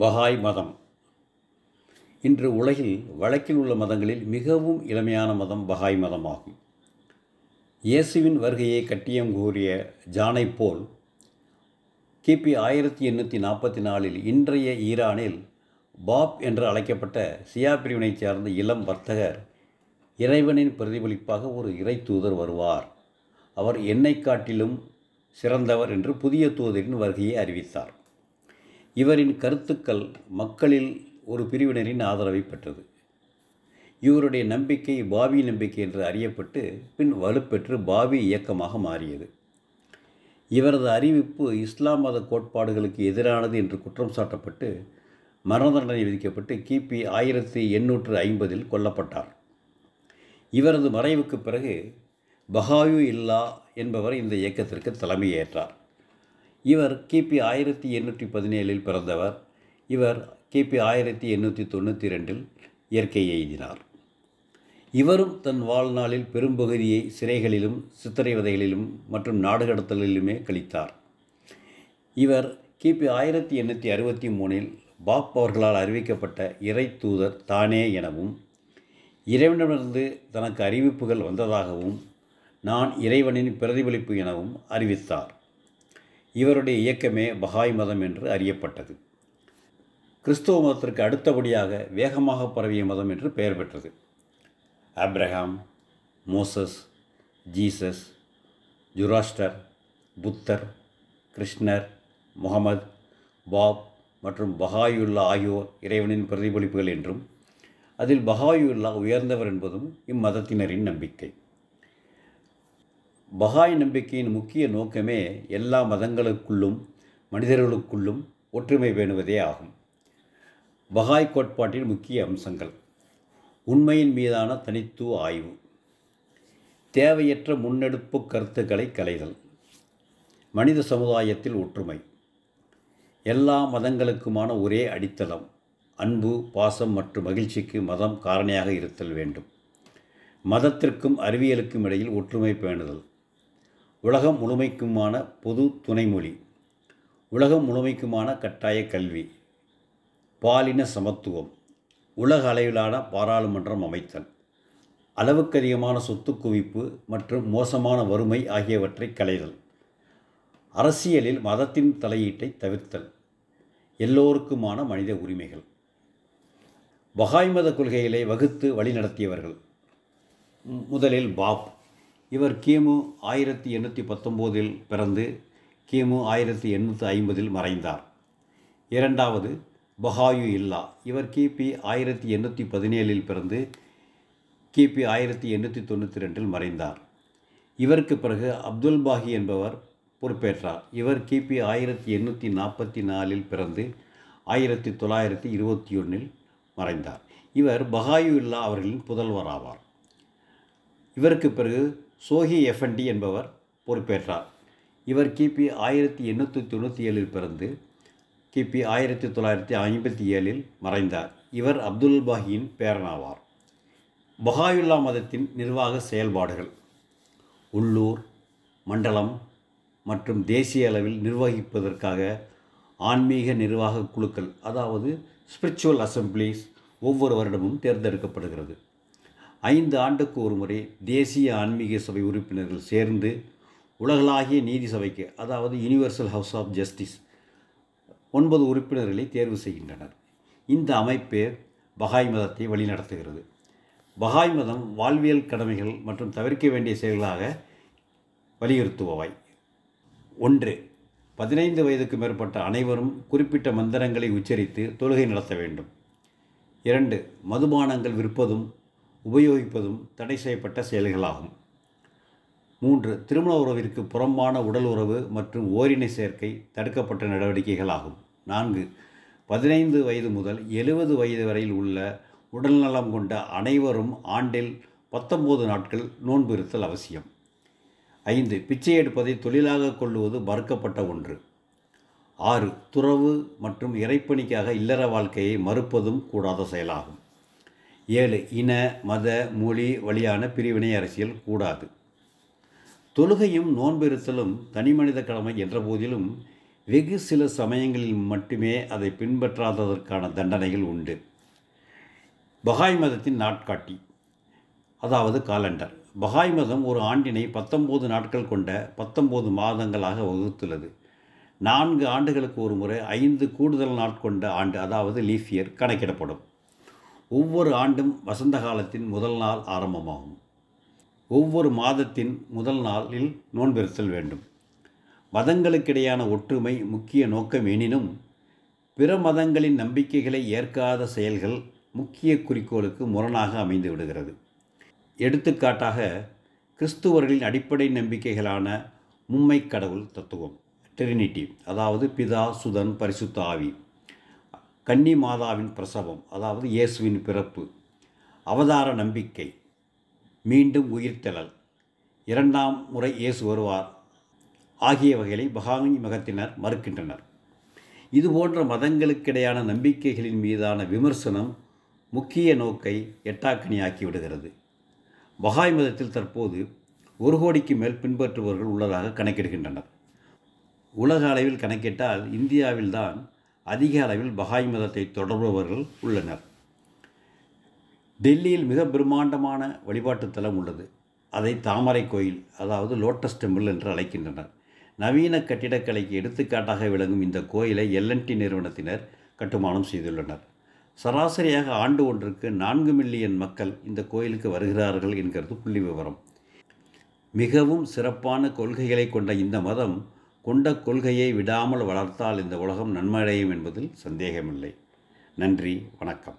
பஹாய் மதம். இன்று உலகில் வழக்கில் உள்ள மதங்களில் மிகவும் இளமையான மதம் பஹாய் மதமாகும். இயேசுவின் வருகையை கட்டியம் கூறிய ஜானைப் போல் கிபி ஆயிரத்தி எண்ணூற்றி நாற்பத்தி நாலில் இன்றைய ஈரானில் பாப் என்று அழைக்கப்பட்ட சியா பிரிவினைச் சேர்ந்த இளம் வர்த்தகர் இறைவனின் பிரதிபலிப்பாக ஒரு இறை தூதர் வருவார். அவர் என்னை காட்டிலும் சிறந்தவர் என்று புதிய தூதரின் வருகையை அறிவித்தார். இவரின் கருத்துக்கள் மக்களில் ஒரு பிரிவினரின் ஆதரவை பெற்றது. இவருடைய நம்பிக்கை பாபி நம்பிக்கை என்று அறியப்பட்டு பின் வலுப்பெற்று பாபி இயக்கமாக மாறியது. இவரது அறிவிப்பு இஸ்லாம் மத கோட்பாடுகளுக்கு எதிரானது என்று குற்றம் சாட்டப்பட்டு மரண தண்டனை விதிக்கப்பட்டு கிபி ஆயிரத்தி எண்ணூற்று ஐம்பதில் கொல்லப்பட்டார். இவரது மறைவுக்கு பிறகு பஹாயு இல்லா என்பவர் இந்த இயக்கத்திற்கு தலைமையேற்றார். இவர் கிபி ஆயிரத்தி எண்ணூற்றி பதினேழில் பிறந்தவர். இவர் கிபி ஆயிரத்தி எண்ணூற்றி தொண்ணூற்றி ரெண்டில் இயற்கை எய்தினார். இவரும் தன் வாழ்நாளில் பெரும்பகுதியை சிறைகளிலும் சித்திரைவதைகளிலும் மற்றும் நாடு கடத்தலிலுமே கழித்தார். இவர் கிபி ஆயிரத்தி எண்ணூற்றி அறுபத்தி மூணில் பாப் அவர்களால் அறிவிக்கப்பட்ட இறை தூதர் தானே எனவும் இறைவனிடமிருந்து தனக்கு அறிவிப்புகள் வந்ததாகவும் நான் இறைவனின் பிரதிபலிப்பு எனவும் அறிவித்தார். இவருடைய இயக்கமே பஹாய் மதம் என்று அறியப்பட்டது. கிறிஸ்துவ மதத்திற்கு அடுத்தபடியாக வேகமாக பரவிய மதம் என்று பெயர் பெற்றது. ஆப்ரஹாம் மோசஸ் ஜீசஸ் ஜுராஸ்டர் புத்தர் கிருஷ்ணர் முகமது பாப் மற்றும் பஹாயுல்லா ஆகியோர் இறைவனின் பிரதிபலிப்புகள் என்றும் அதில் பஹாயுல்லா உயர்ந்தவர் என்பதும் இம்மதத்தினரின் நம்பிக்கை. பஹாய் நம்பிக்கையின் முக்கிய நோக்கமே எல்லா மதங்களுக்குள்ளும் மனிதர்களுக்குள்ளும் ஒற்றுமை பேணுவதே ஆகும். பஹாய் கோட்பாட்டின் முக்கிய அம்சங்கள். உண்மையின் மீதான தனித்துவ ஆய்வு. தேவையற்ற முன்னெடுப்பு கருத்துக்களை கலைதல் மனித சமுதாயத்தில் ஒற்றுமை. எல்லா மதங்களுக்குமான ஒரே அடித்தளம். அன்பு பாசம் மற்றும் மகிழ்ச்சிக்கு மதம் காரணியாக இருத்தல் வேண்டும். மதத்திற்கும் அறிவியலுக்கும் இடையில் ஒற்றுமை பேணுதல். உலகம் முழுமைக்குமான பொது துணைமொழி. உலகம் முழுமைக்குமான கட்டாய கல்வி. பாலின சமத்துவம். உலக அளவிலான பாராளுமன்றம் அமைத்தல். அளவுக்கு அதிகமான சொத்து குவிப்பு மற்றும் மோசமான வறுமை ஆகியவற்றை களைதல். அரசியலில் மதத்தின் தலையீட்டை தவிர்த்தல். எல்லோருக்குமான மனித உரிமைகள். பகாய் மத கொள்கைகளை வகுத்து வழிநடத்தியவர்கள். முதலில் பாப். இவர் கிமு ஆயிரத்தி எண்ணூற்றி பத்தொம்போதில் பிறந்து கிமு ஆயிரத்தி எண்ணூற்றி ஐம்பதில் மறைந்தார். இரண்டாவது பஹாயு இல்லா. இவர் கிபி ஆயிரத்தி எண்ணூற்றி பதினேழில் பிறந்து கிபி ஆயிரத்தி எண்ணூற்றி தொண்ணூற்றி ரெண்டில் மறைந்தார். இவருக்கு பிறகு அப்துல் பாஹி என்பவர் பொறுப்பேற்றார். இவர் கிபி ஆயிரத்தி எண்ணூற்றி நாற்பத்தி நாலில் பிறந்து ஆயிரத்தி தொள்ளாயிரத்தி இருபத்தி ஒன்றில் மறைந்தார். இவர் பஹாயு இல்லா அவர்களின் புதல்வர் ஆவார் இவருக்கு பிறகு சோஹி எஃப்என்டி என்பவர் பொறுப்பேற்றார். இவர் கிபி ஆயிரத்தி எண்ணூற்றி தொண்ணூற்றி ஏழில் பிறந்து கிபி ஆயிரத்தி தொள்ளாயிரத்தி ஐம்பத்தி ஏழில் மறைந்தார். இவர் அப்துல் பாஹியின் பேரனாவார். பஹாயுல்லா மதத்தின் நிர்வாக செயல்பாடுகள். உள்ளூர் மண்டலம் மற்றும் தேசிய அளவில் நிர்வகிப்பதற்காக ஆன்மீக நிர்வாக குழுக்கள் அதாவது ஸ்பிரிச்சுவல் அசம்பிளிஸ் ஒவ்வொரு வருடமும் தேர்ந்தெடுக்கப்படுகிறது. ஐந்து ஆண்டுக்கு ஒரு முறை தேசிய ஆன்மீக சபை உறுப்பினர்கள் சேர்ந்து உலகளாகிய நீதி சபைக்கு அதாவது யூனிவர்சல் ஹவுஸ் ஆஃப் ஜஸ்டிஸ் ஒன்பது உறுப்பினர்களை தேர்வு செய்கின்றனர். இந்த அமைப்பே பகாய் மதத்தை வழிநடத்துகிறது. பகாய் மதம் வாழ்வியல் கடமைகள் மற்றும் தவிர்க்க வேண்டிய செயல்களாக வலியுறுத்துபவை. ஒன்று பதினைந்து வயதுக்கு மேற்பட்ட அனைவரும் குறிப்பிட்ட மந்திரங்களை உச்சரித்து தொழுகை நடத்த வேண்டும். இரண்டு மதுபானங்கள் விற்பதும் உபயோகிப்பதும் தடை செய்யப்பட்ட செயல்களாகும். மூன்று திருமண உறவிற்கு புறம்பான உடல் உறவு மற்றும் ஓரினை சேர்க்கை தடுக்கப்பட்ட நடவடிக்கைகளாகும். நான்கு பதினைந்து வயது முதல் எழுபது வயது வரையில் உள்ள உடல்நலம் கொண்ட அனைவரும் ஆண்டில் பத்தொம்போது நாட்கள் நோன்பு இருத்தல் அவசியம். ஐந்து பிச்சை எடுப்பதை தொழிலாக கொள்ளுவது மறுக்கப்பட்ட ஒன்று. ஆறு துறவு மற்றும் இறைப்பணிக்காக இல்லற வாழ்க்கையை மறுப்பதும் கூடாத செயலாகும். ஏழு இன மத மொழி வழியான பிரிவினை அரசியல் கூடாது. தொழுகையும் நோன்பிருத்தலும் தனிமனித கடமை என்ற போதிலும் வெகு சில சமயங்களில் மட்டுமே அதை பின்பற்றாததற்கான தண்டனைகள் உண்டு. பகாய் மதத்தின் நாட்காட்டி அதாவது காலண்டர். பகாய் மதம் ஒரு ஆண்டினை பத்தொம்போது நாட்கள் கொண்ட பத்தொம்போது மாதங்களாக வகுத்துள்ளது. நான்கு ஆண்டுகளுக்கு ஒரு முறை ஐந்து கூடுதல் நாட்கொண்ட ஆண்டு அதாவது லீஃப் இயர் கணக்கிடப்படும். ஒவ்வொரு ஆண்டும் வசந்த காலத்தின் முதல் நாள் ஆரம்பமாகும். ஒவ்வொரு மாதத்தின் முதல் நாளில் நோன்பிருத்தல் வேண்டும். மதங்களுக்கிடையான ஒற்றுமை முக்கிய நோக்கம் எனினும் பிற மதங்களின் நம்பிக்கைகளை ஏற்காத செயல்கள் முக்கிய குறிக்கோளுக்கு முரணாக அமைந்து விடுகிறது. எடுத்துக்காட்டாக கிறிஸ்துவர்களின் அடிப்படை நம்பிக்கைகளான மும்மை கடவுள் தத்துவம் ட்ரினிட்டி அதாவது பிதா சுதன் பரிசுத்த ஆவி கன்னி மாதாவின் பிரசவம் அதாவது இயேசுவின் பிறப்பு அவதார நம்பிக்கை மீண்டும் உயிர்த்தெழல். இரண்டாம் முறை இயேசு வருவார். ஆகிய வகைகளை பகாமி மகத்தினர் மறுக்கின்றனர். இதுபோன்ற மதங்களுக்கிடையான நம்பிக்கைகளின் மீதான விமர்சனம் முக்கிய நோக்கை எட்டாக்கணியாக்கி விடுகிறது. பகாய் மதத்தில் தற்போது ஒரு கோடிக்கு மேல் பின்பற்றுபவர்கள் உள்ளதாக கணக்கிடுகின்றனர். உலக அளவில் கணக்கிட்டால் இந்தியாவில்தான் அதிக அளவில் பகாய் மதத்தை தொடர்பவர்கள் உள்ளனர். டெல்லியில் மிக பிரம்மாண்டமான வழிபாட்டு தலம் உள்ளது. அதை தாமரை கோயில் அதாவது லோட்டஸ் டெம்பிள் என்று அழைக்கின்றனர். நவீன கட்டிடக்கலைக்கு எடுத்துக்காட்டாக விளங்கும் இந்த கோயிலை எல்என்டி நிறுவனத்தினர் கட்டுமானம் செய்துள்ளனர். சராசரியாக ஆண்டு ஒன்றுக்கு நான்கு மில்லியன் மக்கள் இந்த கோயிலுக்கு வருகிறார்கள் என்கிறது புள்ளி விவரம் மிகவும் சிறப்பான கொள்கைகளை கொண்ட இந்த மதம் கொண்ட கொள்கையை விடாமல் வளர்த்தால் இந்த உலகம் நன்மடையும் என்பதில் சந்தேகமில்லை. நன்றி வணக்கம்.